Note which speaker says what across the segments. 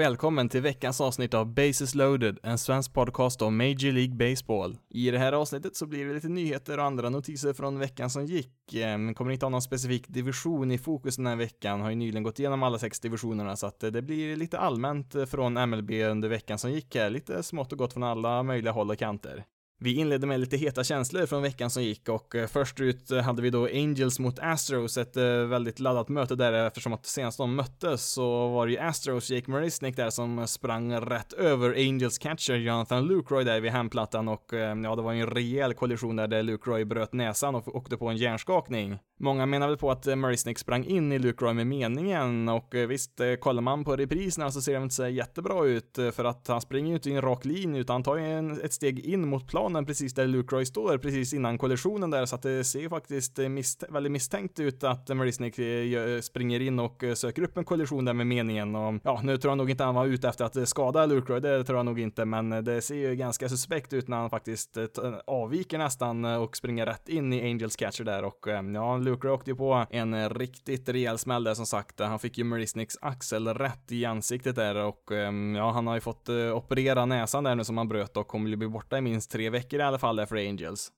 Speaker 1: Och välkommen till veckans avsnitt av Bases loaded, en svensk podcast om Major League Baseball. I det här avsnittet så blir det lite nyheter och andra notiser från veckan som gick. Ehm, kommer inte ha någon specifik division i fokus den här veckan, har ju nyligen gått igenom alla sex divisionerna så att eh, det blir lite allmänt eh, från MLB under veckan som gick här, lite smått och gott från alla möjliga håll och kanter. Vi inledde med lite heta känslor från veckan som gick och eh, först ut eh, hade vi då Angels mot Astros, ett eh, väldigt laddat möte där eftersom att senast de möttes så var det ju Astros Jake Marisnik där som sprang rätt över Angels catcher Jonathan Lucroy där vid hemplattan och ja, det var ju en rejäl kollision där, där Lucroy bröt näsan och åkte på en hjärnskakning. Många menar väl på att Marisnik sprang in i Lucroy med meningen och visst, kollar man på repriserna så ser det inte så jättebra ut för att han springer ju inte i en rak linje utan han tar ju en, ett steg in mot planen planen precis där Luke Roy står, precis innan kollisionen där, så att det ser faktiskt misst väldigt misstänkt ut att Marisnik eh, eh, springer in och eh, söker upp en kollision där med meningen. Och ja, nu tror jag nog inte han var ute efter att skada Luke Roy, det tror jag nog inte, men det ser ju ganska suspekt ut när han faktiskt avviker nästan och springer rätt in i Angels catcher där och ja, Luke Roy åkte ju på en riktigt rejäl smäll där som sagt. Han fick ju Marisniks axel rätt i ansiktet där och ja, han har ju fått operera näsan där nu som han bröt och kommer ju bli borta i minst tre veckor veckor i alla fall där för Angels.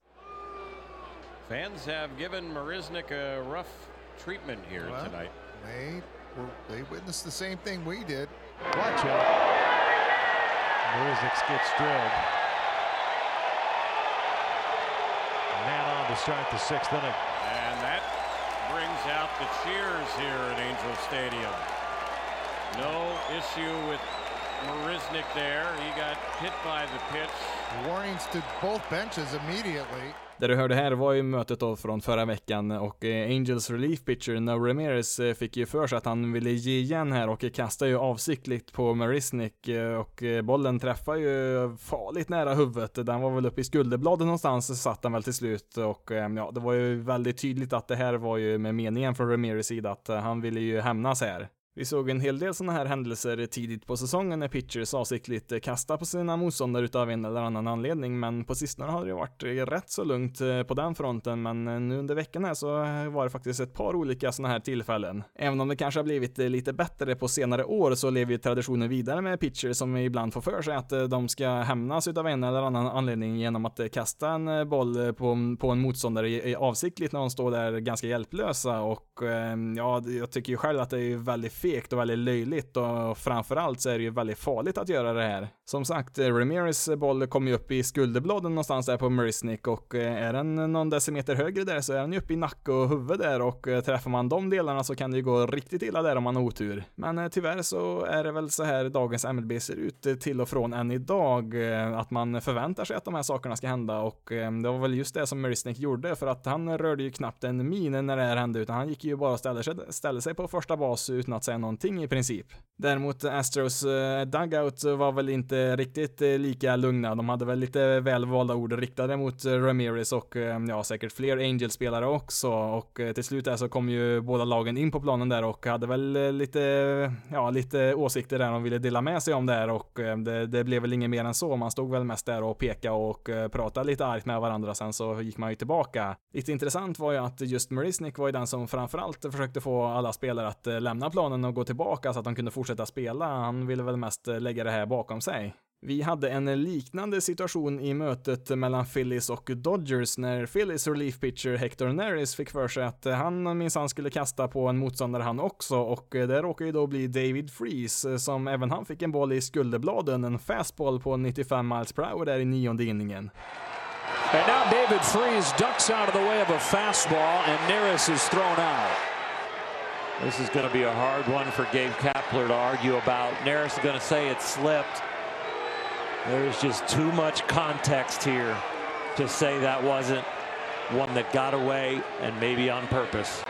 Speaker 2: Fans have given Marisnik a rough treatment here
Speaker 3: Well,
Speaker 2: tonight.
Speaker 3: They were, they witnessed the same thing we did.
Speaker 4: Watch out. Marisnik gets drilled. Man on to start the sixth inning.
Speaker 2: And that brings out the cheers here at Angel Stadium. No issue with Marisnik there. He got hit by the pitch.
Speaker 3: Warnings to both benches immediately.
Speaker 1: Det du hörde här var ju mötet då från förra veckan och eh, Angels relief pitcher No Ramirez eh, fick ju för sig att han ville ge igen här och kastade ju avsiktligt på Marisnik eh, och bollen träffar ju farligt nära huvudet. Den var väl uppe i skulderbladet någonstans satt den väl till slut och ja, det var ju väldigt tydligt att det här var ju med meningen från Ramirez sida att han ville ju hämnas här. Vi såg en hel del sådana här händelser tidigt på säsongen när pitchers avsiktligt eh, kastade på sina motståndare utav en eller annan anledning, men på sistone har det varit eh, rätt så lugnt eh, på den fronten, men nu under veckan här så var det faktiskt ett par olika sådana här tillfällen. Även om det kanske har blivit lite bättre på senare år så lever ju traditionen vidare med pitchers som ibland får för sig att de ska hämnas utav en eller annan anledning genom att kasta en boll på, på en motståndare avsiktligt när de står där ganska hjälplösa och ja, jag tycker ju själv att det är väldigt fegt och väldigt löjligt och framförallt så är det ju väldigt farligt att göra det här. Som sagt, eh, Ramirez boll kom ju upp i skulderbladen någonstans där på Marisnik och eh, är den någon decimeter högre där så är den ju uppe i nacke och huvud där och eh, träffar man de delarna så kan det ju gå riktigt illa där om man har otur. Men tyvärr så är det väl så här dagens MLB ser ut till och från än idag, att man förväntar sig att de här sakerna ska hända och det var väl just det som Marisnik gjorde för att han rörde ju knappt en min när det här hände utan han gick ju bara och ställde sig, ställde sig på första bas utan att säga någonting i princip. Däremot Astros dugout var väl inte riktigt eh, lika lugna. De hade väl lite välvalda ord riktade mot eh, Ramirez och eh, ja, säkert fler Angels-spelare också. Och till slut där så kom ju båda lagen in på planen där och hade väl lite, ja, lite åsikter där de ville dela med sig om där och det, det blev väl inget mer än så. Man stod väl mest där och pekade och pratade lite argt med varandra. Sen så gick man ju tillbaka. Lite intressant var ju att just Marisnik var ju den som framförallt försökte få alla spelare att lämna planen och gå tillbaka så att de kunde fortsätta spela. Han ville väl mest lägga det här bakom sig. Vi hade en liknande situation i mötet mellan Phillies och Dodgers när Phillies relief pitcher Hector Neris fick för sig att han minsann skulle kasta på en motståndare han också och det råkade ju då bli David Freeze som även han fick en boll i skulderbladen, en fastball på 95 miles per hour där i nionde inningen.
Speaker 5: And now David Freeze ducks out of the way of a fastball and Neris is thrown out.
Speaker 6: This is going to be a hard one for Gabe Kapler to argue about. Neris is going to say it slipped. There's just too much context here to say that wasn't one that got away and maybe on purpose.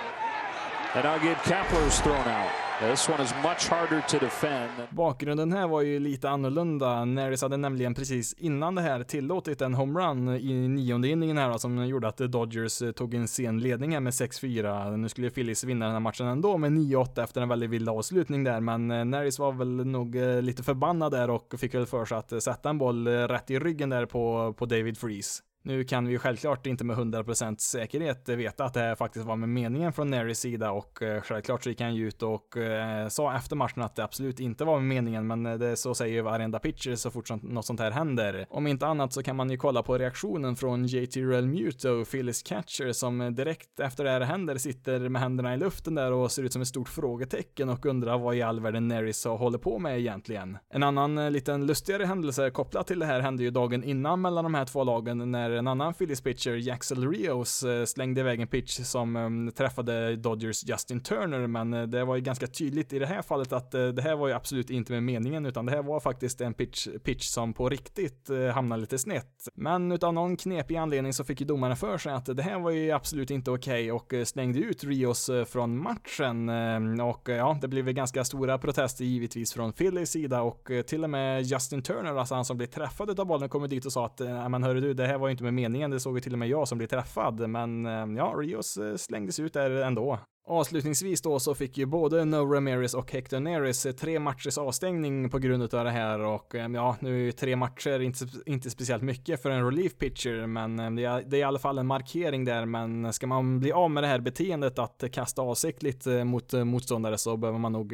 Speaker 5: And now Gabe Kapler's thrown out. This one is much harder to defend.
Speaker 1: Bakgrunden här var ju lite annorlunda. Naris hade nämligen precis innan det här tillåtit en homerun i nionde inningen här då, som gjorde att Dodgers eh, tog en sen ledning här med 6-4. Nu skulle Phillies vinna den här matchen ändå med 9-8 efter en väldigt vild avslutning där, men eh, Naris var väl nog eh, lite förbannad där och fick väl för sig att sätta en boll rätt i ryggen där på, på David Freeze. Nu kan vi ju självklart inte med 100% säkerhet veta att det här faktiskt var med meningen från Nerys sida och eh, självklart så gick han ju ut och eh, sa efter matchen att det absolut inte var med meningen, men eh, det så säger ju varenda pitcher så fort något sånt här händer. Om inte annat så kan man ju kolla på reaktionen från JT Realmuto, Phyllis Catcher, som direkt efter det här händer sitter med händerna i luften där och ser ut som ett stort frågetecken och undrar vad i all världen Nerys håller på med egentligen. En annan liten lustigare händelse kopplat till det här hände ju dagen innan mellan de här två lagen när en annan Phillies pitcher, Jaxel Rios, eh, slängde iväg en pitch som ehm, träffade Dodgers Justin Turner, men eh, det var ju ganska tydligt i det här fallet att eh, det här var ju absolut inte med meningen, utan det här var faktiskt en pitch, pitch som på riktigt hamnade lite snett. Men utav någon knepig anledning så fick ju domaren för sig att det här var ju absolut inte okej okay och slängde ut Rios från matchen. Ehm, och ja, det blev ganska stora protester givetvis från Phillies sida och till och med Justin Turner, alltså han som blev träffad av bollen, kom dit och sa att men hörru du, det här var ju inte med meningen, det såg ju till och med jag som blev träffad, men eh, ja, Rios eh, slängdes ut där ändå. Avslutningsvis då så fick ju både No Ramirez och Hector Neris eh, tre matchers avstängning på grund av det här och ja, nu är ju tre matcher inte, inte speciellt mycket för en relief pitcher, men det är, det är i alla fall en markering där, men ska man bli av med det här beteendet att kasta avsiktligt mot motståndare så behöver man nog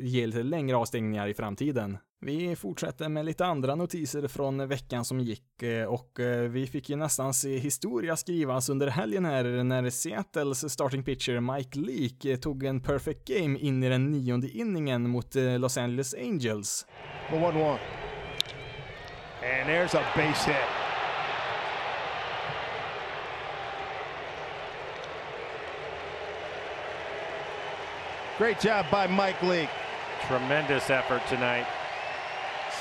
Speaker 1: ge lite längre avstängningar i framtiden. Vi fortsätter med lite andra notiser från veckan som gick eh, och eh, vi fick ju nästan se historia skrivas under helgen här när Seattles starting pitcher Mike Leake eh, tog en perfect game in i den nionde inningen mot Los Angeles Angels.
Speaker 7: The 1-1. And there's a base hit. Great job by Mike Leake.
Speaker 6: Tremendous effort tonight.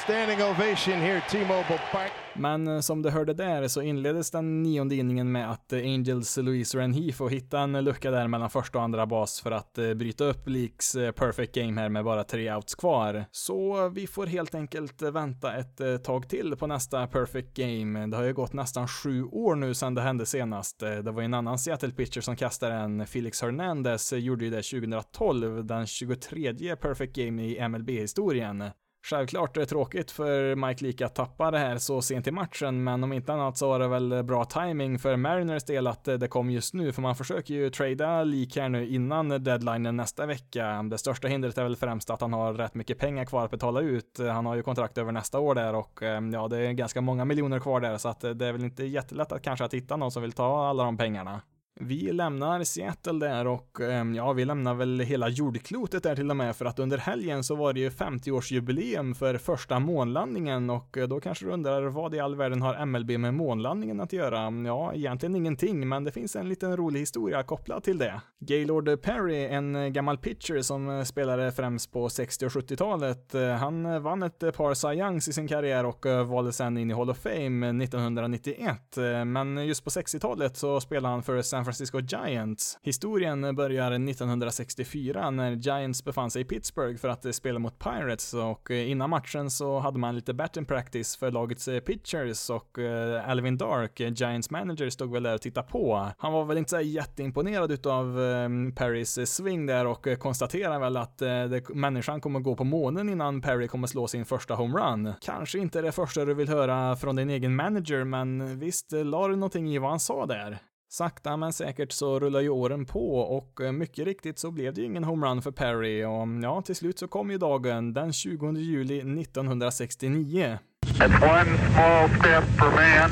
Speaker 7: Standing ovation here T-Mobile Park.
Speaker 1: Men eh, som du hörde där så inleddes den nionde inningen med att eh, Angels Louise Ranhee får hitta en lucka där mellan första och andra bas för att eh, bryta upp Leaks perfect game här med bara tre outs kvar. Så vi får helt enkelt vänta ett tag till på nästa perfect game. Det har ju gått nästan sju år nu sedan det hände senast. Det var ju en annan Seattle pitcher som kastade en, Felix Hernandez, gjorde ju det 2012, den 23 perfect game i MLB-historien. Självklart är det tråkigt för Mike Leake att tappa det här så sent i matchen, men om inte annat så var det väl bra timing för Mariners del att det kom just nu, för man försöker ju trada Leake här nu innan deadlinen nästa vecka. Det största hindret är väl främst att han har rätt mycket pengar kvar att betala ut. Han har ju kontrakt över nästa år där och eh, ja, det är ganska många miljoner kvar där, så att det är väl inte jättelätt att kanske att hitta någon som vill ta alla de pengarna. Vi lämnar Seattle där och ehm, ja, vi lämnar väl hela jordklotet där till och med för att under helgen så var det ju 50-årsjubileum för första månlandningen och eh, då kanske du undrar vad i all världen har MLB med månlandningen att göra? Mm, ja, egentligen ingenting, men det finns en liten rolig historia kopplad till det. Gaylord Perry, en eh, gammal pitcher som eh, spelade främst på 60 och 70-talet, han vann ett par Cy Youngs i sin karriär och valdes sen in i Hall of Fame 1991, men just på 60-talet så spelade han för San Francisco Giants. Historien börjar 1964 när Giants befann sig i Pittsburgh för att eh, spela mot Pirates och eh, innan matchen så hade man lite batting practice för lagets eh, pitchers och Alvin Dark, Giants manager, stod väl där och tittade på. Han var väl inte så jätteimponerad utav Perrys swing där och konstaterar väl att människan kommer gå på månen innan Perry kommer slå sin första homerun. Kanske inte det första du vill höra från din egen manager, men visst la du någonting i vad han sa där? Sakta men säkert så rullar ju åren på och eh, mycket riktigt så blev det ju ingen homerun för Perry och mm, ja, till slut så kom ju dagen den 20 juli 1969. It's one small step for man,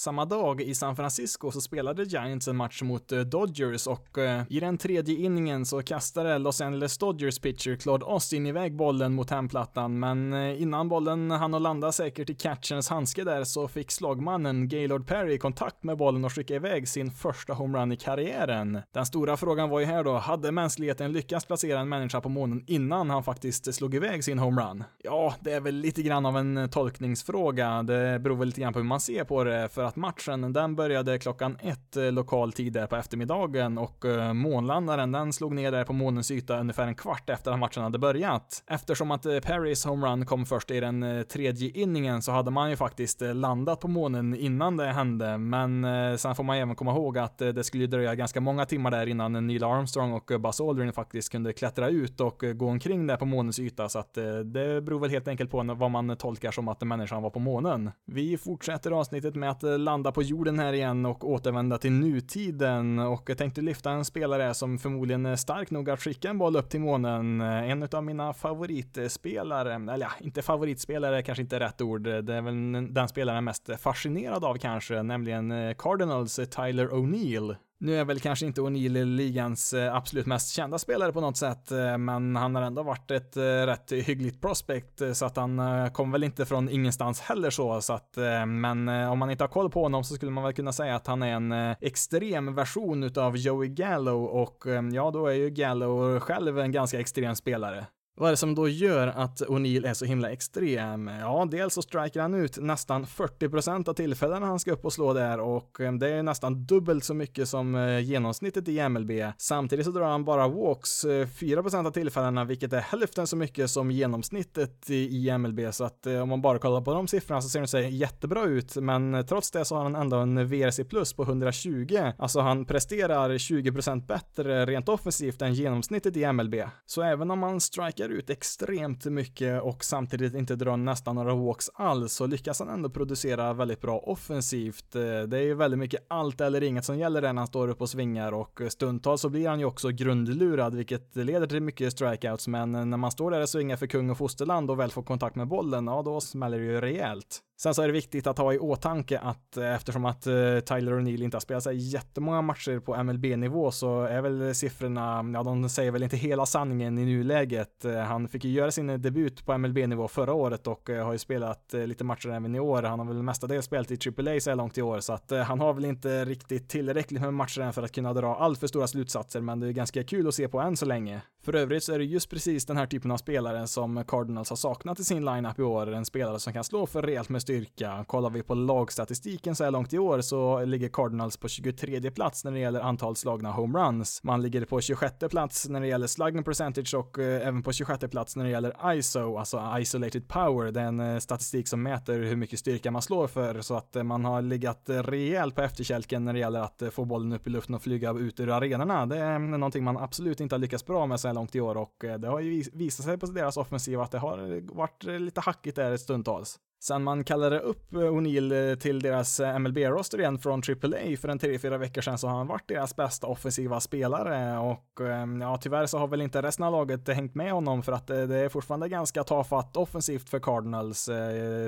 Speaker 1: samma dag i San Francisco så spelade Giants en match mot eh, Dodgers och eh, i den tredje inningen så kastade Los Angeles Dodgers pitcher Claude Austin iväg bollen mot hemplattan, men eh, innan bollen hann att landa säkert i catcherns handske där så fick slagmannen Gaylord Perry kontakt med bollen och skickade iväg sin första homerun i karriären. Den stora frågan var ju här då, hade mänskligheten lyckats placera en människa på månen innan han faktiskt slog iväg sin homerun? Ja, det är väl lite grann av en tolkningsfråga. Det beror väl lite grann på hur man ser på det, för att matchen den började klockan ett eh, lokal tid där på eftermiddagen och eh, månlandaren den slog ner där på månens yta ungefär en kvart efter att matchen hade börjat. Eftersom att eh, Perrys homerun kom först i den tredje inningen så hade man ju faktiskt landat på månen innan det hände, men sen får man även komma ihåg att det skulle dröja ganska många timmar där innan Neil Armstrong och Buzz Aldrin faktiskt kunde klättra ut och gå omkring där på månens yta, så att det beror väl helt enkelt på vad man tolkar som att människan var på månen. Vi fortsätter avsnittet med att landa på jorden här igen och återvända till nutiden och jag tänkte lyfta en spelare som förmodligen är stark nog att skicka en boll upp till månen. En av mina favoritspelare, eller ja, inte favoritspelare kanske inte är rätt ord. Det är väl den spelaren jag är mest fascinerad av kanske, nämligen eh, Cardinals eh, Tyler O'Neill. Nu är väl kanske inte O'Neill ligans eh, absolut mest kända spelare på något sätt, eh, men han har ändå varit ett eh, rätt hyggligt prospect, så att han kom väl inte från ingenstans heller så, så att, men om man inte har koll på honom så skulle man väl kunna säga att han är en extrem version utav Joey Gallo och ja, då är ju Gallo själv en ganska extrem spelare. Vad är det som då gör att O'Neill är så himla extrem? Ja, dels så striker han ut nästan 40% av tillfällena han ska upp och slå där och eh, det är nästan dubbelt så mycket som eh, genomsnittet i MLB. Samtidigt så drar han bara walks eh, 4% av tillfällena, vilket är hälften så mycket som genomsnittet i MLB, så att om man bara kollar på de siffrorna så ser det sig jättebra ut, men trots det så har han ändå en VRC plus på 120. Alltså han presterar 20% bättre rent offensivt än genomsnittet i MLB. Så även om man striker strikar ut extremt mycket och samtidigt inte drar nästan några walks alls så lyckas han ändå producera väldigt bra offensivt. Eh, det är ju väldigt mycket allt eller inget som gäller när han står upp och svingar och stundtals så blir han ju också grundlurad vilket leder till mycket strikeouts men när man står där och svingar för kung och fosterland och väl får kontakt med bollen, ja då smäller det ju rejält. Sen så är det viktigt att ha i åtanke att eh, eftersom att eh, Tyler O'Neill inte har spelat sig jättemånga matcher på MLB-nivå så är väl siffrorna, ja de säger väl inte hela sanningen i nuläget. Eh, han fick ju göra sin debut på MLB-nivå förra året och har ju spelat lite matcher även i år. Han har väl mestadels spelat i AAA så här långt i år så att han har väl inte riktigt tillräckligt med matcher än för att kunna dra allt för stora slutsatser men det är ganska kul att se på än så länge. För övrigt så är det just precis den här typen av spelare som Cardinals har saknat i sin lineup i år. En spelare som kan slå för rejält med styrka. Kollar vi på lagstatistiken så här långt i år så ligger Cardinals på 23 plats när det gäller antal slagna homeruns. Man ligger på 26 plats när det gäller slugging percentage och eh, även på 26 plats när det gäller ISO, alltså isolated power. Det är en eh, statistik som mäter hur mycket styrka man slår för så att eh, man har legat eh, rejält på efterkälken när det gäller att eh, få bollen upp i luften och flyga ut ur arenorna. Det är någonting man absolut inte har lyckats bra med så här långt i år och eh, det har ju visat sig på deras offensiv att det har varit lite hackigt där stundtals. Sen man kallade upp eh, O'Neill eh, till deras eh, MLB-roster igen från AAA för en 3-4 veckor sedan så har han varit deras bästa offensiva spelare och ehm, ja, tyvärr så har väl inte resten av laget hängt med honom för att det är fortfarande ganska tafatt offensivt för Cardinals.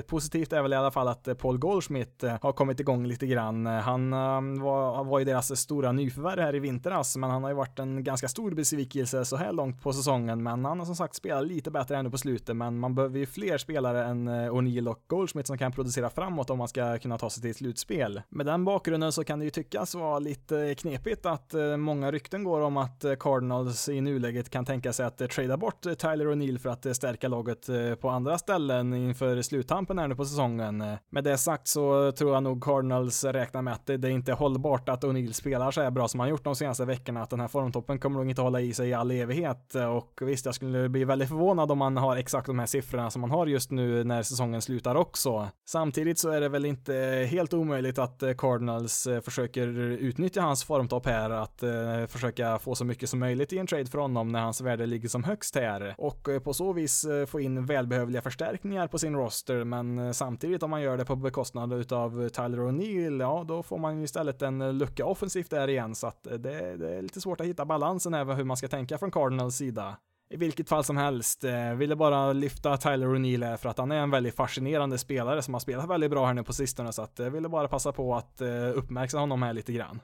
Speaker 1: Positivt är väl i alla fall att Paul Goldschmidt har kommit igång lite grann. Han ehm, var, var ju deras stora nyförvärv här i vintras, men han har ju varit en ganska stor besvikelse så här långt på säsongen, men han har som sagt spelat lite bättre ännu på slutet, men man behöver ju fler spelare än O'Neill och Goldschmidt som kan producera framåt om man ska kunna ta sig till slutspel. Med den bakgrunden så kan det ju tyckas vara lite knepigt att eh, många rykten går om att eh, Cardinals i nuläget kan tänka sig att eh, trada bort Tyler O'Neill för att stärka laget på andra ställen inför sluttampen här nu på säsongen. Med det sagt så tror jag nog Cardinals räknar med att det inte är hållbart att O'Neill spelar så här bra som han gjort de senaste veckorna, att den här formtoppen kommer nog inte hålla i sig i all evighet och visst, jag skulle bli väldigt förvånad om man har exakt de här siffrorna som man har just nu när säsongen slutar också. Samtidigt så är det väl inte helt omöjligt att eh, Cardinals eh, försöker utnyttja hans formtopp här, att eh, försöka få så mycket som möjligt i en trade för honom när hans värde ligger som högst här och på så vis få in välbehövliga förstärkningar på sin roster, men samtidigt om man gör det på bekostnad utav Tyler O'Neill, ja, då får man ju istället en lucka offensivt där igen, så att det, det är lite svårt att hitta balansen även hur man ska tänka från Cardinals sida. I vilket fall som helst, eh, ville bara lyfta Tyler O'Neill för att han är en väldigt fascinerande spelare som har spelat väldigt bra här nu på sistone så att jag eh, ville bara passa på att eh, uppmärksamma honom här lite grann.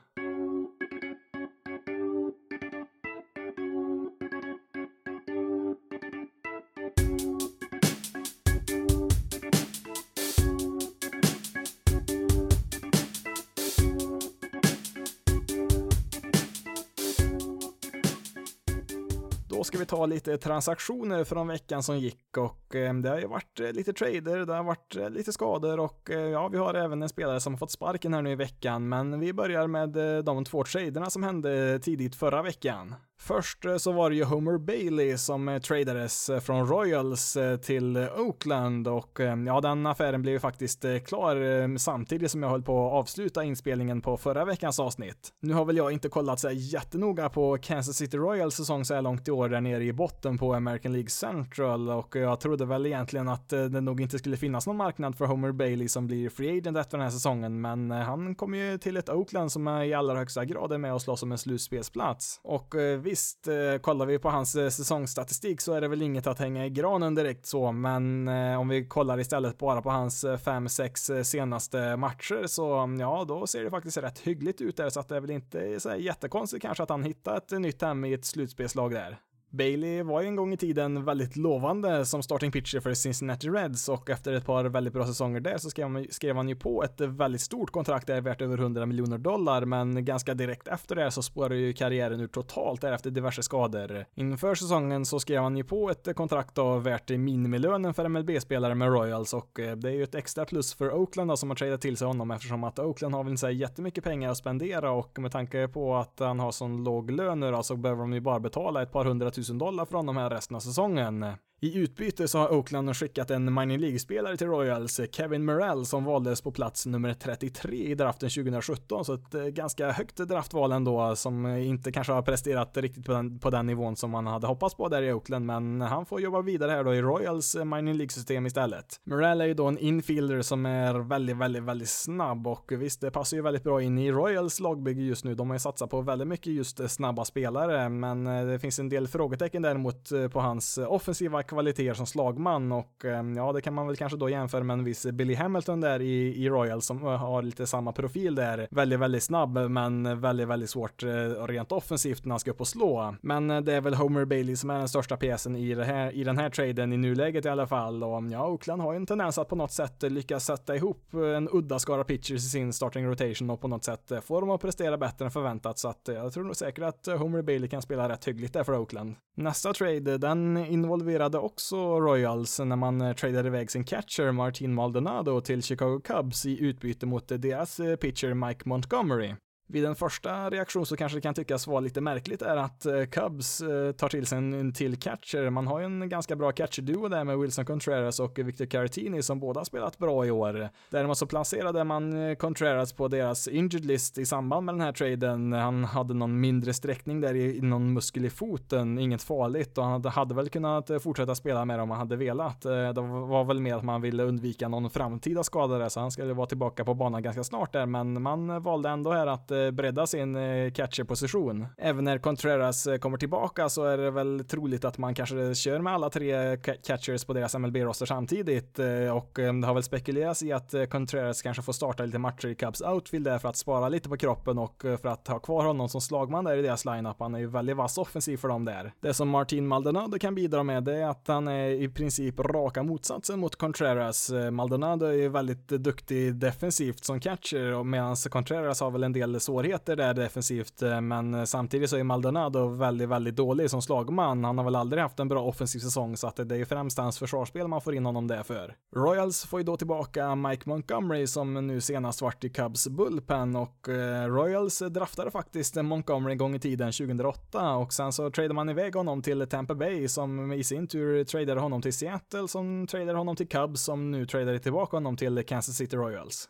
Speaker 1: Ska vi ta lite transaktioner från veckan som gick och eh, det har ju varit eh, lite trader, det har varit eh, lite skador och ja, vi har även en spelare som har fått sparken här nu i veckan, men vi börjar med de två traderna som hände tidigt förra veckan. Först eh, så var det ju Homer Bailey som eh, tradades eh, från Royals till Oakland och ja, den affären blev ju faktiskt klar samtidigt som jag höll på att avsluta inspelningen på förra veckans avsnitt. Nu har väl jag inte kollat så jättenoga på Kansas City Royals säsong så här långt i år där nere i botten på American League Central och jag trodde väl egentligen att det nog inte skulle finnas någon marknad för Homer Bailey som blir free agent efter den här säsongen, men han kommer ju till ett Oakland som är i allra högsta grad är med och slåss om en slutspelsplats och visst, eh, kollar vi på hans eh, säsongsstatistik så är det väl inget att hänga i granen direkt så, men eh, om vi kollar istället bara på hans eh, 5-6 eh, senaste matcher så mm, ja, då ser det faktiskt rätt hyggligt ut där så att det är väl inte så jättekonstigt kanske att han hittar ett nytt hem i ett slutspelslag där. Bailey var ju en gång i tiden väldigt lovande som starting pitcher för Cincinnati Reds och efter ett par väldigt bra säsonger där så skrev han, skrev han ju på ett väldigt stort kontrakt där värt över 100 miljoner dollar men ganska direkt efter det så spårade ju karriären ur totalt därefter diverse skador. Inför säsongen så skrev han ju på ett kontrakt då värt minimilönen för MLB-spelare med Royals och eh, det är ju ett extra plus för Oakland då som har tradeat till sig honom eftersom att Oakland har väl inte så jättemycket pengar att spendera och med tanke på att han har sån låg lön nu då så behöver de ju bara betala ett par hundratusen 000 dollar från de här resten av säsongen. I utbyte så har Oakland skickat en Mining League-spelare till Royals, Kevin Morell, som valdes på plats nummer 33 i draften 2017, så ett eh, ganska högt draftval ändå, som eh, inte kanske har presterat riktigt på den, på den nivån som man hade hoppats på där i Oakland, men han får jobba vidare här då i Royals eh, Mining League-system istället. Morell är ju då en infielder som är väldigt, väldigt, väldigt snabb och visst, det passar ju väldigt bra in i Royals lagbygge just nu. De har ju satsat på väldigt mycket just snabba spelare, men det finns en del frågetecken däremot på hans offensiva kvaliteter som slagman och eh, ja, det kan man väl kanske då jämföra med en viss Billy Hamilton där i, i Royal som eh, har lite samma profil där. Väldigt, väldigt snabb, men väldigt, väldigt svårt eh, rent offensivt när han ska upp och slå. Men det är väl Homer Bailey som är den största pjäsen i, det här, i den här traden i nuläget i alla fall och mm, ja, Oakland har ju en tendens att på något sätt lyckas sätta ihop en udda skara pitchers i sin starting rotation och på något sätt få dem att prestera bättre än förväntat så att jag tror nog säkert att Homer Bailey kan spela rätt hyggligt där för Oakland. Nästa trade, den involverade också Royals när man eh, tradade iväg sin catcher Martin Maldonado till Chicago Cubs i utbyte mot eh, deras eh, pitcher Mike Montgomery. Vid en första reaktion så kanske det kan tyckas vara lite märkligt är att eh, Cubs eh, tar till sig en, till catcher. Man har ju en ganska bra catcher-duo där med Wilson Contreras och Victor Caratini som båda har spelat bra i år. Däremot så placerade man eh, Contreras på deras injured list i samband med den här traden. Han hade någon mindre sträckning där i, någon muskel i foten, inget farligt och han hade, hade väl kunnat fortsätta spela med det om han hade velat. Det var väl mer att man ville undvika någon framtida skada där så han skulle vara tillbaka på banan ganska snart där men man valde ändå här att Eh, bredda sin eh, catcherposition. Även när Contreras eh, kommer tillbaka så är det väl troligt att man kanske kör med alla tre catchers på deras MLB-roster samtidigt och det har väl spekulerats i att Contreras kanske får starta lite matcher i Cubs outfield där för att spara lite på kroppen och för att ha kvar honom som slagman där i deras lineup. Han är ju väldigt vass offensiv för dem där. Det som Martin Maldonado kan bidra med det är att han är i princip raka motsatsen mot Contreras. Maldonado är ju väldigt duktig defensivt som catcher och medan Contreras har väl en del svårigheter där defensivt, eh, men samtidigt så är Maldonado väldigt, väldigt dålig som slagman. Han har väl aldrig haft en bra offensiv säsong, så att det är ju främst hans försvarsspel man får in honom där för. Royals får ju då tillbaka Mike Montgomery som nu senast varit i Cubs bullpen och eh, Royals draftade faktiskt Montgomery en gång i tiden 2008 och sen så tradade man iväg honom till Tampa Bay som i sin tur tradade honom till Seattle som tradade honom till Cubs som nu tradade tillbaka honom till Kansas City Royals.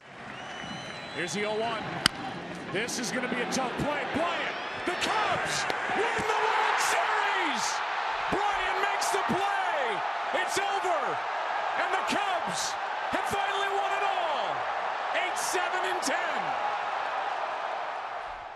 Speaker 5: Here's the 0-1. This is going to be a tough play. Bryant, the Cubs win the World Series! Bryant makes the play.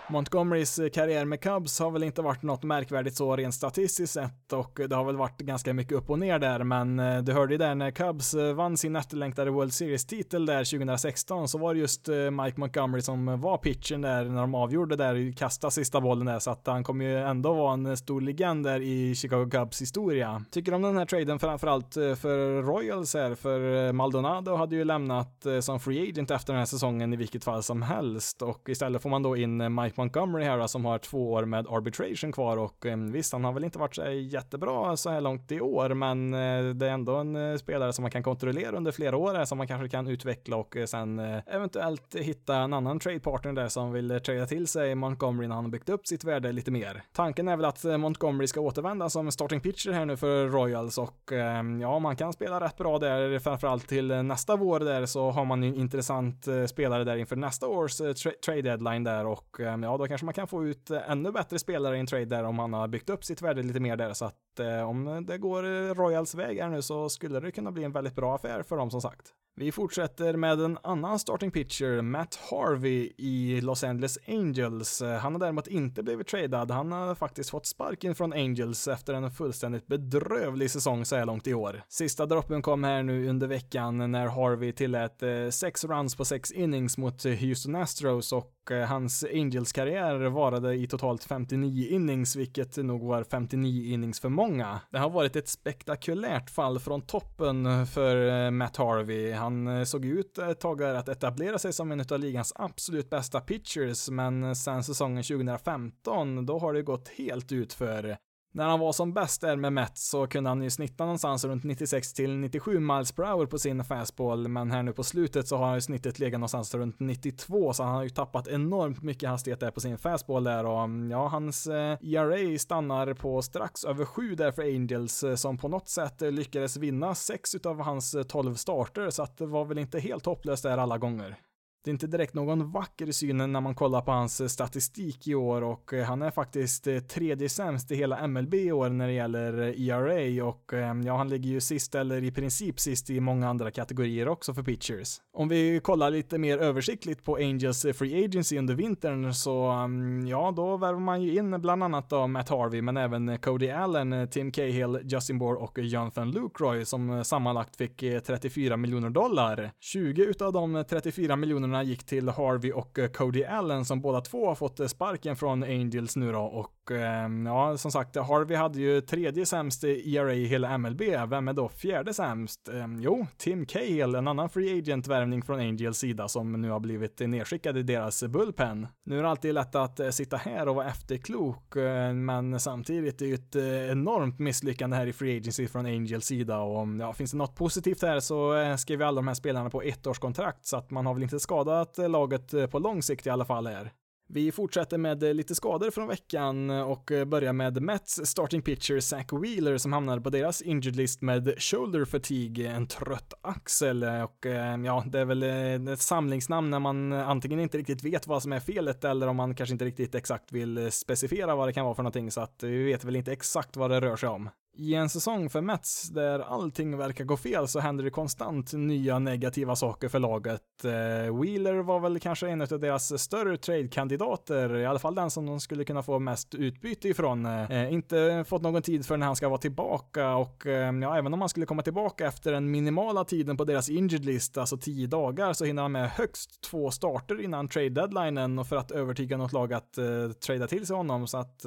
Speaker 1: Montgomerys eh, karriär med Cubs har väl inte varit något märkvärdigt så rent statistiskt sett och eh, det har väl varit ganska mycket upp och ner där men eh, du hörde ju där när Cubs vann sin efterlängtade World Series-titel där 2016 så var det just Mike Montgomery som var pitchen där när de avgjorde där, kasta sista bollen där så att han kommer ju ändå vara en stor legend där i Chicago Cubs historia. Tycker om den här traden framförallt för Royals här för Maldonado hade ju lämnat som free agent efter den här säsongen i vilket fall som helst och istället får man då in Mike Mike Montgomery här då, som har två år med arbitration kvar och eh, visst, han har väl inte varit så jättebra så här långt i år, men eh, det är ändå en eh, spelare som man kan kontrollera under flera år här, som man kanske kan utveckla och sen eventuellt hitta en annan trade partner där som vill trada till sig Montgomery när han har byggt upp sitt värde lite mer. Tanken är väl att Montgomery ska återvända som starting pitcher här nu för Royals och ja, man kan spela rätt bra där, framförallt till nästa vår där så har man ju en intressant spelare där inför nästa års tra trade deadline där och ja, då kanske man kan få ut eh, ännu bättre spelare i en trade där om han har byggt upp sitt värde lite mer där så att eh, om det går eh, Royals väg här nu så skulle det kunna bli en väldigt bra affär för dem som sagt. Vi fortsätter med en annan starting pitcher, Matt Harvey i Los Angeles Angels. Han har däremot inte blivit tradad. Han har faktiskt fått sparken från Angels efter en fullständigt bedrövlig säsong så här långt i år. Sista droppen kom här nu under veckan när Harvey tillät eh, sex runs på sex innings mot Houston Astros och eh, hans Angels-karriär varade i totalt 59 innings, vilket nog var 59 innings för många. Det har varit ett spektakulärt fall från toppen för eh, Matt Harvey. Han eh, såg ut ett tag där att etablera sig som en av ligans absolut bästa pitchers, men sen säsongen 2015, då har det gått helt ut för när han var som bäst där med Mets så kunde han ju snitta någonstans runt 96 till 97 miles per hour på sin fastball, men här nu på slutet så har han ju snittet legat någonstans runt 92, så han har ju tappat enormt mycket hastighet där på sin fastball där och ja, hans eh, ERA stannar på strax över 7 där för Angels eh, som på något sätt eh, lyckades vinna 6 utav hans 12 starter, så att det var väl inte helt hopplöst där alla gånger. Det är inte direkt någon vacker syn när man kollar på hans eh, statistik i år och eh, han är faktiskt eh, tredje sämst i hela MLB i år när det gäller ERA och ehm, ja, han ligger ju sist eller i princip sist i många andra kategorier också för pitchers. Om vi kollar lite mer översiktligt på Angels Free Agency under vintern så ehm, ja, då värvar man ju in bland annat då Matt Harvey men även Cody Allen, Tim Cahill, Justin Bohr och Jonathan Lucroy som sammanlagt fick 34 miljoner dollar. 20 utav de 34 miljonerna gick till Harvey och eh, Cody Allen som båda två har fått eh, sparken från Angels nu då och Ehm, ja, som sagt, Harvey hade ju tredje sämst ERA i hela MLB. Vem är då fjärde sämst? Ehm, jo, Tim Cahill, en annan free agent värvning från Angels sida som nu har blivit nedskickad i deras bullpen. Nu är det alltid lätt att eh, sitta här och vara efterklok, eh, men samtidigt är det ju ett eh, enormt misslyckande här i free agency från Angels sida och ja, finns det något positivt här så skriver alla de här spelarna på ettårskontrakt så att man har väl inte skadat laget på lång sikt i alla fall här. Vi fortsätter med eh, lite skador från veckan eh, och eh, börjar med Mets starting pitcher Zach Wheeler som hamnade på deras injured list med shoulder fatigue, en trött axel och ja, det är väl ett samlingsnamn när man antingen inte riktigt vet vad som är felet eller om man kanske inte riktigt exakt vill specificera vad det kan vara för någonting så att vi vet väl inte exakt vad det rör sig om. I en säsong för Mets där allting verkar gå fel så händer det konstant nya negativa saker för laget. Eh, Wheeler var väl kanske en av deras större trade-kandidater, i alla fall den som de skulle kunna få mest utbyte ifrån. Eh, inte fått någon tid för när han ska vara tillbaka och eh, ja, även om han skulle komma tillbaka efter den minimala tiden på deras injured list, alltså 10 dagar, så hinner han med högst två starter innan trade deadlinen och för att övertyga något lag att eh, trada till sig honom. Så att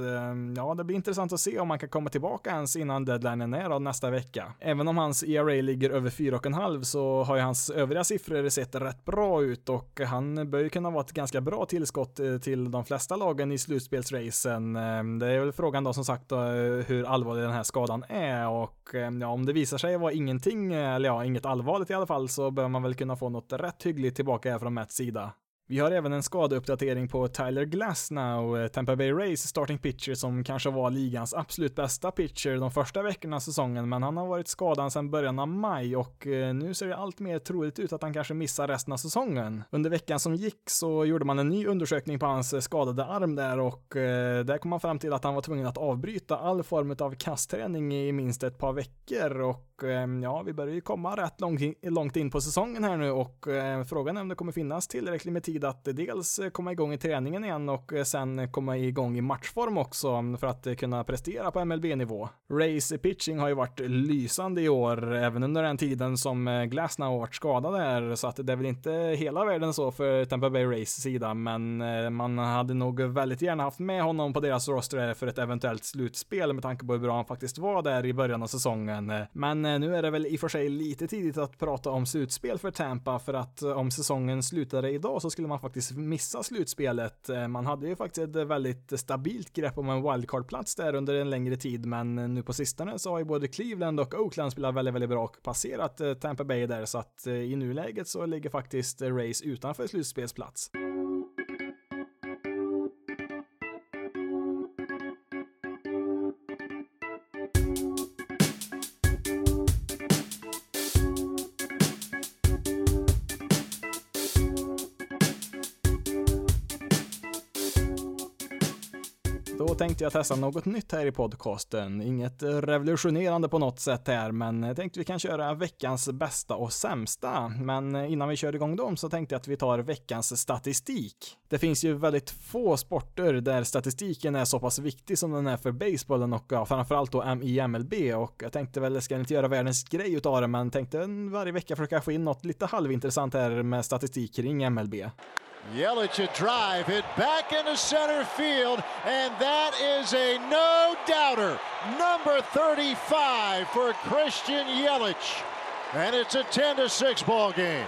Speaker 1: ja, det blir intressant att se om han kan komma tillbaka ens innan innan deadlinen är då nästa vecka. Även om hans ERA ligger över 4,5 så har ju hans övriga siffror sett rätt bra ut och han bör ju kunna vara ett ganska bra tillskott eh, till de flesta lagen i slutspelsracen. Ehm, det är väl frågan då som sagt då, hur allvarlig den här skadan är och ehm, ja, om det visar sig vara ingenting, eh, eller ja, inget allvarligt i alla fall, så bör man väl kunna få något rätt hyggligt tillbaka här från Mats sida. Vi har även en skadeuppdatering på Tyler Glasnow, eh, Tampa Bay Rays starting pitcher som kanske var ligans absolut bästa pitcher de första veckorna av säsongen, men han har varit skadad sedan början av maj och eh, nu ser det allt mer troligt ut att han kanske missar resten av säsongen. Under veckan som gick så gjorde man en ny undersökning på hans eh, skadade arm där och där kom man fram till att han var tvungen att avbryta all form av kastträning i minst ett par veckor och och ehm, ja, vi börjar ju komma rätt långt in på säsongen här nu och eh, frågan är om det kommer finnas tillräckligt med tid att dels komma igång i träningen igen och eh, sen komma igång i matchform också för att kunna prestera på MLB-nivå. Race pitching har ju varit lysande i år, även under den tiden som eh, Glasnow har varit skadad här, så att det är väl inte hela världen så för Tampa Bay Race sida, men man hade nog väldigt gärna haft med honom på deras roster för ett eventuellt slutspel med tanke på hur bra han faktiskt var där i början av säsongen. Men Eh, nu är det väl i och för sig lite tidigt att prata om slutspel för Tampa för att eh, om säsongen slutade idag så skulle man faktiskt missa slutspelet. Eh, man hade ju faktiskt ett väldigt stabilt grepp om en wildcard-plats där under en längre tid, men nu på sistone så har ju både Cleveland och Oakland spelat väldigt, väldigt bra och passerat Tampa Bay där, så att i nuläget så ligger faktiskt Race utanför slutspelsplats. Då tänkte jag testa något nytt här i podcasten. Inget revolutionerande på något sätt här, men jag tänkte vi kan köra veckans bästa och sämsta. Men innan vi kör igång dem så tänkte jag att vi tar veckans statistik. Det finns ju väldigt få sporter där statistiken är så pass viktig som den är för basebollen och ja, framförallt då i MLB och jag tänkte väl, jag ska inte göra världens grej utav det, men tänkte varje vecka försöka få in något lite halvintressant här med statistik kring MLB.
Speaker 8: Yelich a drive hit back into center field, and that is a no doubter. Number 35 for Christian Yelich. And it's a 10 to 6 ball game.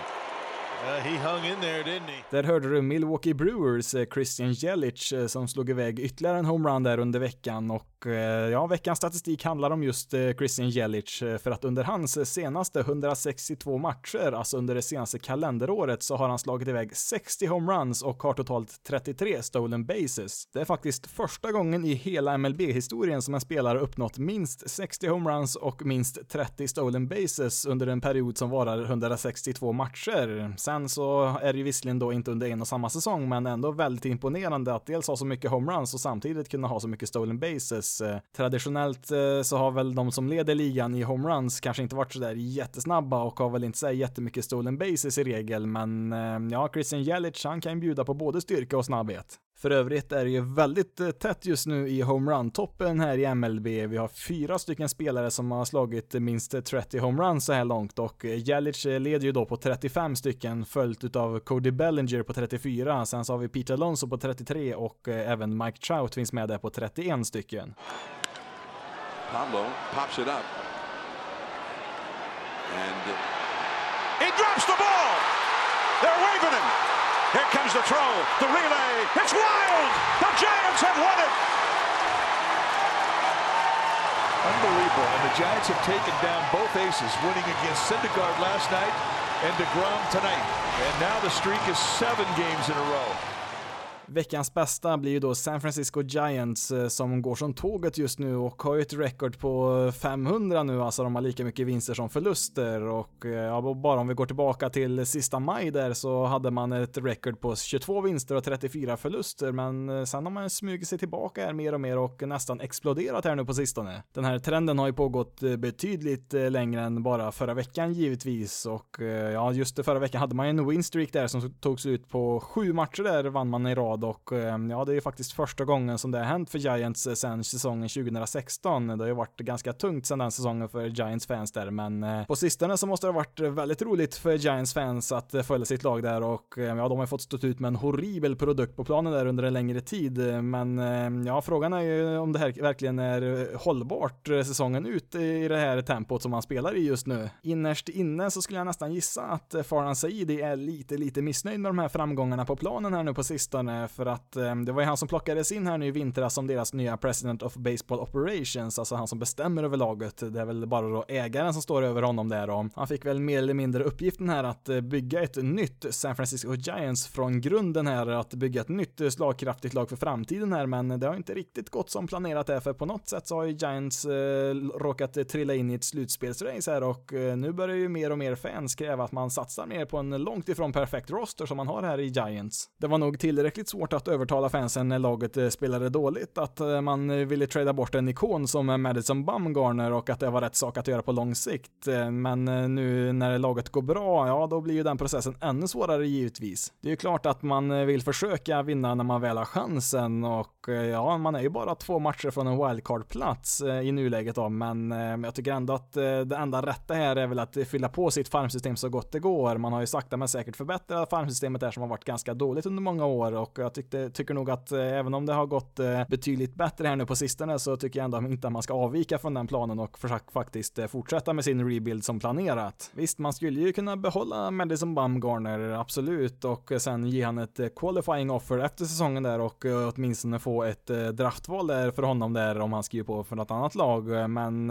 Speaker 1: Där hörde du Milwaukee Brewers eh, Christian Jelic eh, som slog iväg ytterligare en homerun där under veckan och eh, ja, veckans statistik handlar om just Christian Jelic för att under hans senaste 162 matcher, alltså under det senaste kalenderåret, så har han slagit iväg 60 homeruns och har totalt 33 stolen bases. Det är faktiskt första gången i hela MLB-historien som en spelare uppnått minst 60 homeruns och minst 30 stolen bases under en period som varar 162 matcher. Sen så är det ju visserligen då inte under en och samma säsong, men ändå väldigt imponerande att dels ha så mycket homeruns och samtidigt kunna ha så mycket stolen bases. Eh, traditionellt eh, så har väl de som leder ligan i homeruns kanske inte varit sådär jättesnabba och har väl inte så jättemycket stolen bases i regel, men eh, ja, Christian Jelic, han kan bjuda på både styrka och snabbhet. För övrigt är det ju väldigt eh, tätt just nu i homerun-toppen här i MLB. Vi har fyra stycken spelare som har slagit minst 30 homeruns så här långt och Jelic leder ju då på 35 stycken följt av Cody Bellinger på 34. Sen så har vi Peter Alonso på 33 och eh, även Mike Trout finns med där på 31 stycken.
Speaker 9: Pablo pops it up. And
Speaker 5: he drops the Here comes the throw, the relay. It's wild. The Giants have won it.
Speaker 10: Unbelievable. And the Giants have taken down both aces, winning against Syndergaard last night and DeGrom tonight. And now the streak is seven games in a row.
Speaker 1: Veckans bästa blir ju då San Francisco Giants eh, som går som tåget just nu och har ju ett rekord på eh, 500 nu, alltså de har lika mycket vinster som förluster och eh, ja, bara om vi går tillbaka till sista maj där så hade man ett rekord på 22 vinster och 34 förluster, men sen har man smugit sig tillbaka här mer och mer och nästan exploderat här nu på sistone. Den här trenden har ju pågått betydligt längre än bara förra veckan givetvis och ja, just förra veckan hade man en winstreak där som tog slut på sju matcher där vann man i rad rad och ehm, ja, det är ju faktiskt första gången som det har hänt för Giants eh, sedan säsongen 2016. Det har ju varit ganska tungt sedan den säsongen för Giants fans där, men eh, på sistone så måste det ha varit väldigt roligt för Giants fans att eh, följa sitt lag där och ja, de har fått stått ut med en horribel produkt på planen där under en längre tid. Men ehm, ja, frågan är ju om det här verkligen är hållbart säsongen ut i det här tempot som man spelar i just nu. Innerst inne så skulle jag nästan gissa att Farhan Saidi är lite, lite missnöjd med de här framgångarna på planen här nu på sistone för att eh, det var ju han som plockades in här nu i vintras som deras nya President of Baseball Operations, alltså han som bestämmer över laget. Det är väl bara då ägaren som står över honom där och han fick väl mer eller mindre uppgiften här att eh, bygga ett nytt San Francisco Giants från grunden här, att bygga ett nytt slagkraftigt lag för framtiden här, men det har inte riktigt gått som planerat där, för på något sätt så har ju Giants eh, råkat trilla in i ett slutspelsrace här och eh, nu börjar ju mer och mer fans kräva att man satsar mer på en långt ifrån perfekt roster som man har här i Giants. Det var nog tillräckligt svårt svårt att övertala fansen när laget eh, spelade dåligt att eh, man eh, ville trada bort en ikon som Madison Bumgarner och att det var rätt sak att göra på lång sikt. Men nu när laget går bra, ja då blir ju den processen ännu svårare givetvis. Det är ju klart att man vill försöka vinna när man väl har chansen och ja, man är ju bara två matcher från en wildcard-plats i nuläget då, men jag tycker ändå att det enda rätta här är väl att fylla på sitt farmsystem så gott det går. Man har ju sakta men säkert förbättrat farmsystemet där som har varit ganska dåligt under många år och jag tyckte, tycker nog att eh, även om det har gått eh, betydligt bättre här nu på sistone så tycker jag ändå inte att man ska avvika från den planen och försöka faktiskt eh, fortsätta med sin rebuild som planerat. Visst, man skulle ju kunna behålla Madison Bumgarner, absolut, och sen ge han ett qualifying offer efter säsongen där och åtminstone få ett draftval där för honom där om han skriver på för något annat lag. Men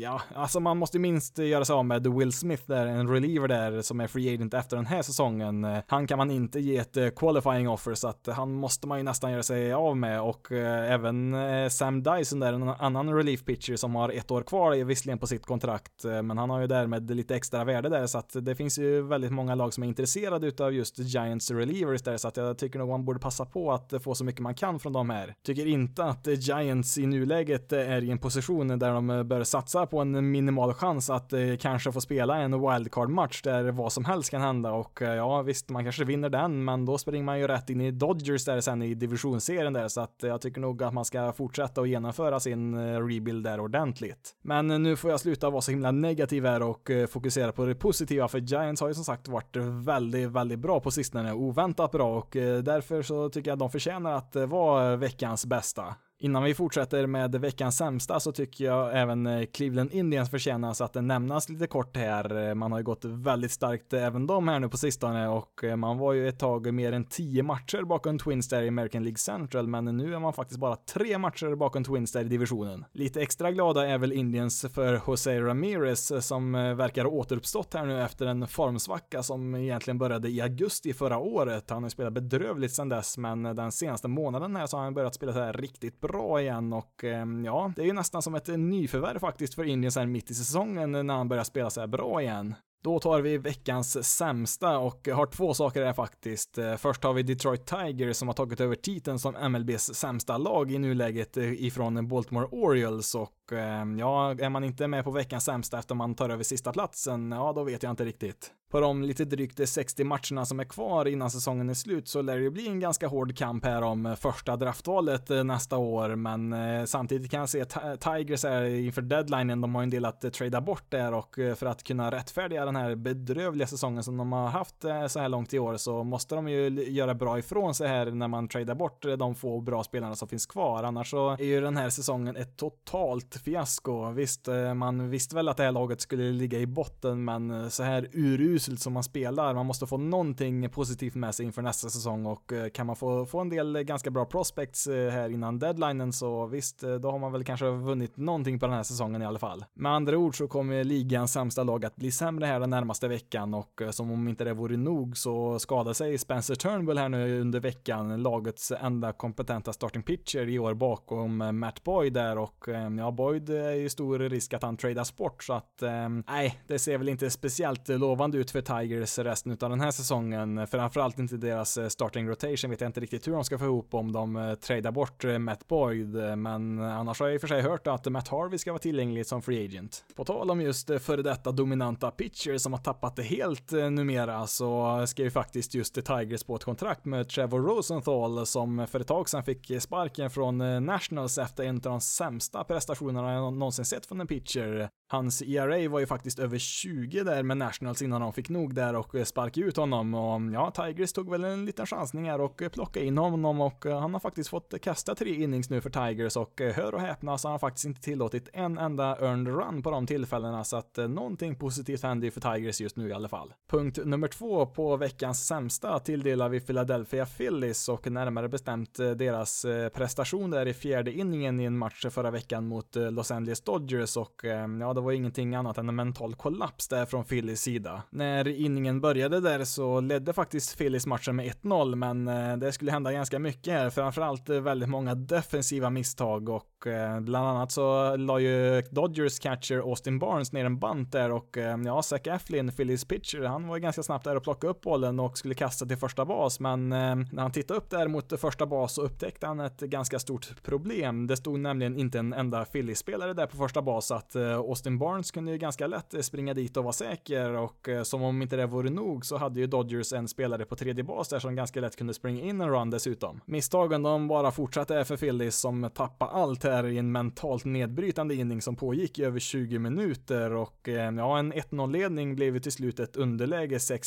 Speaker 1: ja, alltså man måste minst göra sig av med Will Smith där, en reliever där som är free agent efter den här säsongen. Han kan man inte ge ett qualifying offer så att han måste man ju nästan göra sig av med. Och eh, även eh, Sam Dyson där, en annan relief pitcher som har ett år kvar visserligen på sitt kontrakt, eh, men han har ju därmed lite extra värde där. Så att det finns ju väldigt många lag som är intresserade utav just Giants relievers där. Så att jag tycker nog man borde passa på att få så mycket man kan från de här. Tycker inte att Giants i nuläget är i en position där de bör satsa på en minimal chans att kanske få spela en wildcard-match där vad som helst kan hända. Och ja visst, man kanske vinner den, men då springer man ju rätt in i Dodgers där sen i divisionsserien där så att eh, jag tycker nog att man ska fortsätta och genomföra sin eh, rebuild där ordentligt. Men eh, nu får jag sluta vara så himla negativ här och fokusera på det positiva för Giants har ju som sagt varit väldigt, väldigt bra på sistone, oväntat bra och därför så tycker jag att de förtjänar att vara veckans bästa. Innan vi fortsätter med veckans sämsta så tycker jag även eh, Cleveland Indians förtjänas att nämnas lite kort här. Eh, man har ju gått väldigt starkt även de här nu på sistone och eh, man var ju ett tag mer än tio matcher bakom Twins där i American League Central, men nu är man faktiskt bara tre matcher bakom Twins där i divisionen. Lite extra glada är väl Indians för Jose Ramirez som verkar ha återuppstått här nu efter en formsvacka som egentligen började i augusti förra året. Han har spelat bedrövligt sedan dess, men den senaste månaden här så har han börjat spela så här riktigt bra igen och ehm, ja, det är ju nästan som ett nyförvärv faktiskt för Indien sen mitt i säsongen när han börjar spela så här bra igen. Då tar vi veckans sämsta och har två saker här faktiskt. Eh, först har vi Detroit Tigers som har tagit över titeln som MLBs sämsta lag i nuläget eh, ifrån Baltimore Orioles och ehm, ja, är man inte med på veckans sämsta efter man tar över sista platsen, ja då vet jag inte riktigt på de lite drygt 60 matcherna som är kvar innan säsongen är slut så lär det bli en ganska hård kamp här om eh, första draftvalet eh, nästa år, men eh, samtidigt kan jag se Tigers är inför deadlinen, de har en del att trada bort där och för att kunna rättfärdiga den här bedrövliga säsongen som de har haft så här långt i år så måste de ju göra bra ifrån sig här när man tradar bort de få bra spelarna som finns kvar, annars så är ju den här säsongen ett totalt fiasko. Visst, man visste väl att det här laget skulle ligga i botten, men så här urus uselt som man spelar. Man måste få någonting positivt med sig inför nästa säsong och eh, kan man få, få en del eh, ganska bra prospects eh, här innan deadlinen så visst, då har man väl kanske vunnit någonting på den här säsongen i alla fall. Med andra ord så kommer ligans sämsta lag att bli sämre här den närmaste veckan och som om inte det vore nog så skadar sig Spencer Turnbull här nu under veckan, lagets enda kompetenta starting pitcher i år bakom Matt Boyd där och ja, Boyd är ju stor risk att han tradas bort så att nej, det ser väl inte speciellt lovande ut för Tigers resten av den här säsongen. Framförallt inte deras eh, starting rotation vet jag inte riktigt hur de ska få ihop om de eh, tradar bort eh, Matt Boyd, men annars har jag i och för sig hört att Matt Harvey ska vara tillgänglig som free agent. På tal om just före detta dominanta pitcher som har tappat det helt numera så skrev faktiskt just Tigers på ett kontrakt med Trevor Rosenthal som för ett tag sedan fick sparken från Nationals efter en av de sämsta prestationerna jag någonsin sett från en pitcher. Hans ERA var ju faktiskt över 20 där med Nationals innan de fick nog där och eh, sparkade ut honom och mm, ja, Tigers tog väl en liten chansning här och eh, plockade in honom och eh, han har faktiskt fått kasta tre innings nu för Tigers och hör och häpna så har han faktiskt inte tillåtit en enda earned run på de tillfällena så att någonting positivt händer ju för Tigers just nu i alla fall. Punkt nummer två på veckans sämsta tilldelar vi Philadelphia Phillies och närmare bestämt deras prestation där i fjärde inningen i en match förra veckan mot Los Angeles Dodgers och ja, det var ingenting annat än en mental kollaps där från Phillies sida. När inningen började där så ledde faktiskt Phillies matchen med 1-0, men eh, det skulle hända ganska mycket här, framförallt eh, väldigt många defensiva misstag och eh, bland annat så la ju Dodgers catcher Austin Barnes ner en bant där och ja, Zach Eflin, Phillies pitcher, han var ju ganska snabbt där och plockade upp bollen och skulle kasta till första bas, men när han tittade upp där mot första bas så upptäckte han ett ganska stort problem. Det stod nämligen inte en enda Phillies-spelare där på första bas, så att Austin Barnes kunde ju ganska lätt springa dit och vara säker och så som om inte det vore nog så hade ju Dodgers en spelare på tredje bas där som ganska lätt kunde springa in en run dessutom. Misstagen de bara fortsatte för Phillies som tappade allt här i en mentalt nedbrytande inning som pågick i över 20 minuter och eh, ja, en 1-0-ledning blev ju till slut ett underläge 6-1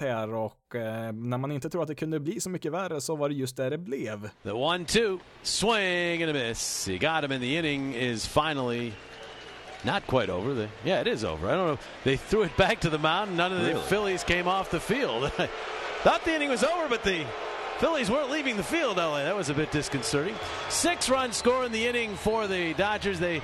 Speaker 1: här och eh, när man inte tror att det kunde bli så mycket värre så var det just där det blev.
Speaker 11: The one-two, swing and a miss. He got him in the inning is finally not quite over. Yeah, it is over. I don't know. They threw it back to the mound. None of the
Speaker 12: Really?
Speaker 11: Phillies came off the field. Thought the inning was over, but the Phillies weren't leaving the field, LA. That was a bit disconcerting. Six run score in the inning for the Dodgers. They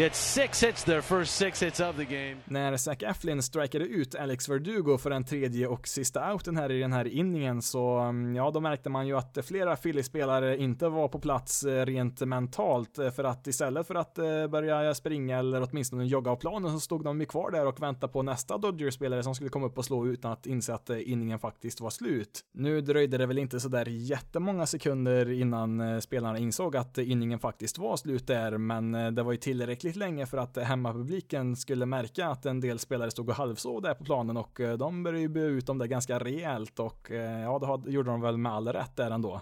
Speaker 11: get six hits, their first six hits of the game.
Speaker 1: När Zach Eflin strikade ut Alex Verdugo för den tredje och sista outen här i den här inningen så, mm, ja, då märkte man ju att flera Philly-spelare inte var på plats eh, rent mentalt eh, för att istället för att eh, börja springa eller åtminstone jogga av planen så stod de ju kvar där och väntade på nästa Dodgers-spelare som skulle komma upp och slå utan att inse att inningen faktiskt var slut. Nu dröjde det väl inte sådär jättemånga sekunder innan spelarna insåg att inningen faktiskt var slut där, men det var ju tillräckligt länge för att hemmapubliken skulle märka att en del spelare stod och halvsov där på planen och eh, de började ju bua ut dem där ganska rejält och eh, ja, det gjorde de väl med all rätt där ändå.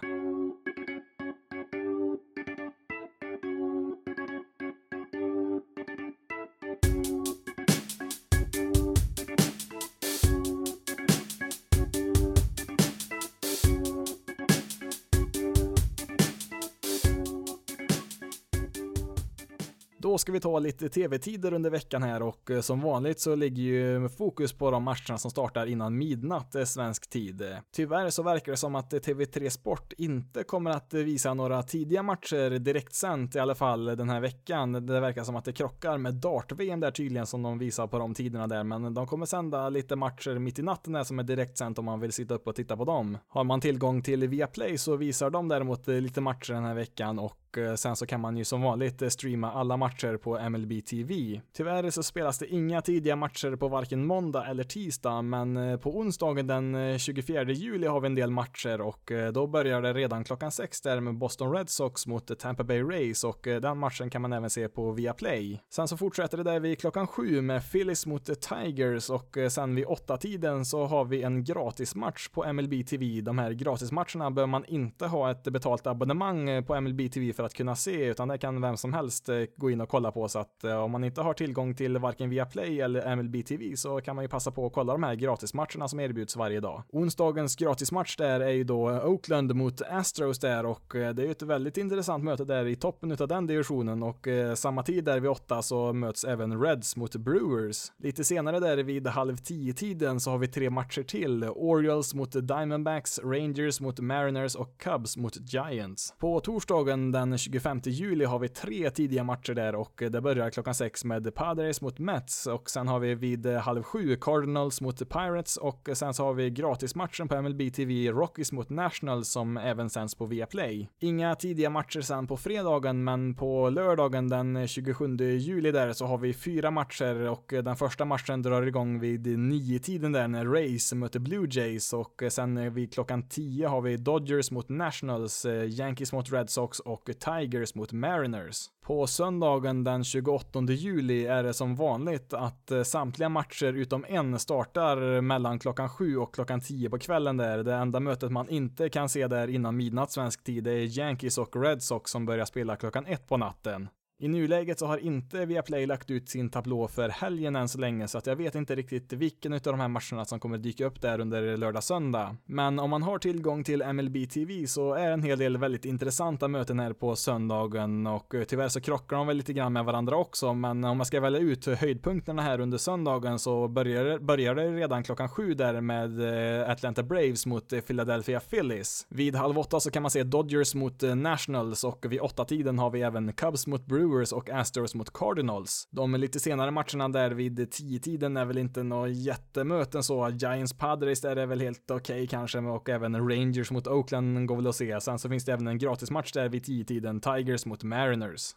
Speaker 1: Ska vi ta lite tv-tider under veckan här och eh, som vanligt så ligger ju fokus på de matcherna som startar innan midnatt eh, svensk tid. Tyvärr så verkar det som att eh, TV3 Sport inte kommer att visa några tidiga matcher direktsänt i alla fall den här veckan. Det verkar som att det krockar med dart-VM där tydligen som de visar på de tiderna där, men de kommer sända lite matcher mitt i natten där som är direktsänt om man vill sitta upp och titta på dem. Har man tillgång till Viaplay så visar de däremot lite matcher den här veckan och och eh, sen så kan man ju som vanligt eh, streama alla matcher på MLB TV. Tyvärr så spelas det inga tidiga matcher på varken måndag eller tisdag, men eh, på onsdagen den 24 juli har vi en del matcher och då börjar det redan klockan sex där med Boston Red Sox mot Tampa Bay Rays och den matchen kan man även se på Viaplay. Sen så fortsätter det där vid klockan sju med Phillies mot Tigers och sen vid åtta tiden så har vi en gratismatch på MLB TV. De här gratismatcherna behöver man inte ha ett betalt abonnemang på MLB TV för att kunna se, utan det kan vem som helst eh, gå in och kolla på. Så att eh, om man inte har tillgång till varken Viaplay eller MLB TV så kan man ju passa på att kolla de här gratismatcherna som erbjuds varje dag. Onsdagens gratismatch där är ju då Oakland mot Astros där och eh, det är ju ett väldigt intressant möte där i toppen utav den divisionen och samma tid där vid åtta så möts även Reds mot Brewers. Lite senare där vid halv tio tiden så har vi tre matcher till. Orioles mot Diamondbacks, Rangers mot Mariners och Cubs mot Giants. På torsdagen den 25 juli har vi tre tidiga matcher där och det börjar klockan sex med Padres mot Mets och sen har vi vid halv sju Cardinals mot Pirates och sen så har vi gratismatchen på MLB TV Rockies mot Nationals som även sänds på Viaplay. Inga tidiga matcher sen på fredagen men på lördagen den 27 juli där så har vi fyra matcher och den första matchen drar igång vid nio tiden där när Rays möter Blue Jays och sen vid klockan 10 har vi Dodgers mot Nationals, eh, Yankees mot Red Sox och Tigers mot Mariners. På söndagen den 28 juli är det som vanligt att eh, samtliga matcher utom en startar mellan klockan 7 och klockan 10 på kvällen där. Det enda mötet man inte kan se där innan midnatt svensk tid är Yankees och Red Sox som börjar spela klockan 1 på natten. I nuläget så har inte Viaplay lagt ut sin tablå för helgen än så länge så att jag vet inte riktigt vilken av de här matcherna som kommer dyka upp där under lördag söndag. Men om man har tillgång till MLB TV så är en hel del väldigt intressanta möten här på söndagen och eh, tyvärr så krockar de väl lite grann med varandra också men om man ska välja ut höjdpunkterna här under söndagen så börjar, börjar det redan klockan sju där med eh, Atlanta Braves mot eh, Philadelphia Phillies. Vid halv åtta så kan man se Dodgers mot Nationals och vid åtta tiden har vi även Cubs mot Brewers och Astros mot Cardinals. De lite senare matcherna där vid 10-tiden är väl inte några jättemöten så. Giants Padres där är väl helt okej kanske och även Rangers mot Oakland går väl att se. Sen så finns det även en gratismatch där vid 10-tiden, Tigers mot Mariners.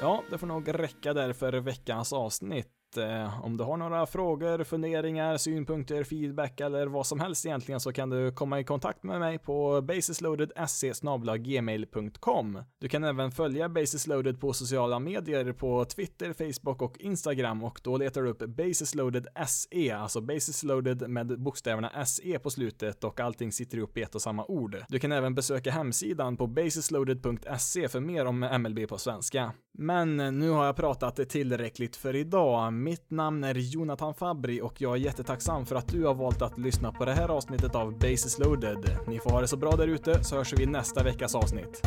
Speaker 1: Ja, det får nog räcka där för veckans avsnitt. Eh, om du har några frågor, funderingar, synpunkter, feedback eller vad som helst egentligen så kan du komma i kontakt med mig på basisloaded.se gmail.com. Du kan även följa Basisloaded på sociala medier på Twitter, Facebook och Instagram och då letar du upp Basisloaded SE, alltså Basisloaded med bokstäverna SE på slutet och allting sitter ihop i ett och samma ord. Du kan även besöka hemsidan på basisloaded.se för mer om MLB på svenska. Men nu har jag pratat tillräckligt för idag. Mitt namn är Jonathan Fabri och jag är jättetacksam för att du har valt att lyssna på det här avsnittet av Basis loaded. Ni får ha det så bra där ute så hörs vi i nästa veckas avsnitt.